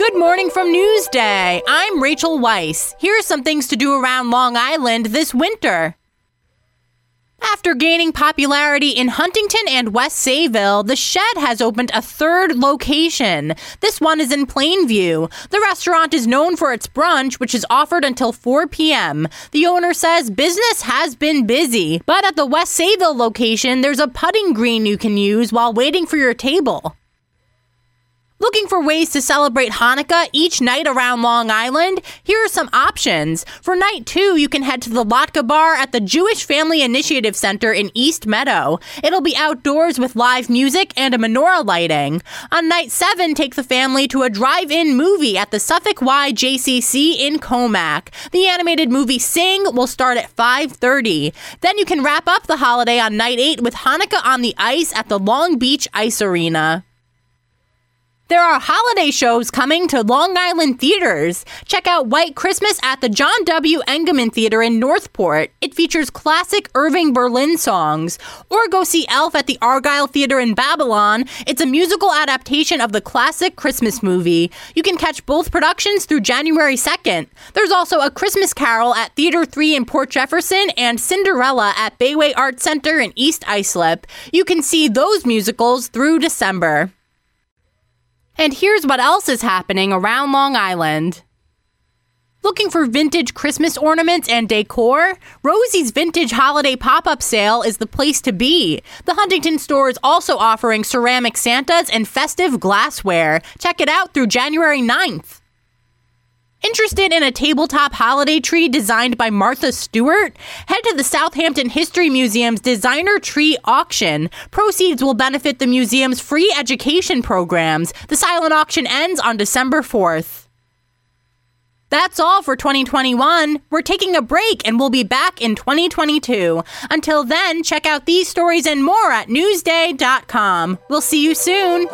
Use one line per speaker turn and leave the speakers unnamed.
Good morning from Newsday. I'm Rachel Weiss. Here are some things to do around Long Island this winter. After gaining popularity in Huntington and West Sayville, the Shed has opened a third location. This one is in Plainview. The restaurant is known for its brunch, which is offered until 4 p.m. The owner says business has been busy, but at the West Sayville location, there's a putting green you can use while waiting for your table. Looking for ways to celebrate Hanukkah each night around Long Island? Here are some options. For night two, you can head to the Latke Bar at the Jewish Family Initiative Center in East Meadow. It'll be outdoors with live music and a menorah lighting. On night seven, take the family to a drive-in movie at the Suffolk Y JCC in Commack. The animated movie Sing will start at 5:30. Then you can wrap up the holiday on night eight with Hanukkah on the ice at the Long Beach Ice Arena. There are holiday shows coming to Long Island theaters. Check out White Christmas at the John W. Engeman Theater in Northport. It features classic Irving Berlin songs. Or go see Elf at the Argyle Theater in Babylon. It's a musical adaptation of the classic Christmas movie. You can catch both productions through January 2nd. There's also a Christmas Carol at Theater 3 in Port Jefferson and Cinderella at Bayway Arts Center in East Islip. You can see those musicals through December. And here's what else is happening around Long Island. Looking for vintage Christmas ornaments and decor? Rosie's Vintage Holiday Pop Up Sale is the place to be. The Huntington store is also offering ceramic Santas and festive glassware. Check it out through January 9th. Interested in a tabletop holiday tree designed by Martha Stewart? Head to the Southampton History Museum's Designer Tree Auction. Proceeds will benefit the museum's free education programs. The silent auction ends on December 4th. That's all for 2021. We're taking a break and we'll be back in 2022. Until then, check out these stories and more at Newsday.com. We'll see you soon.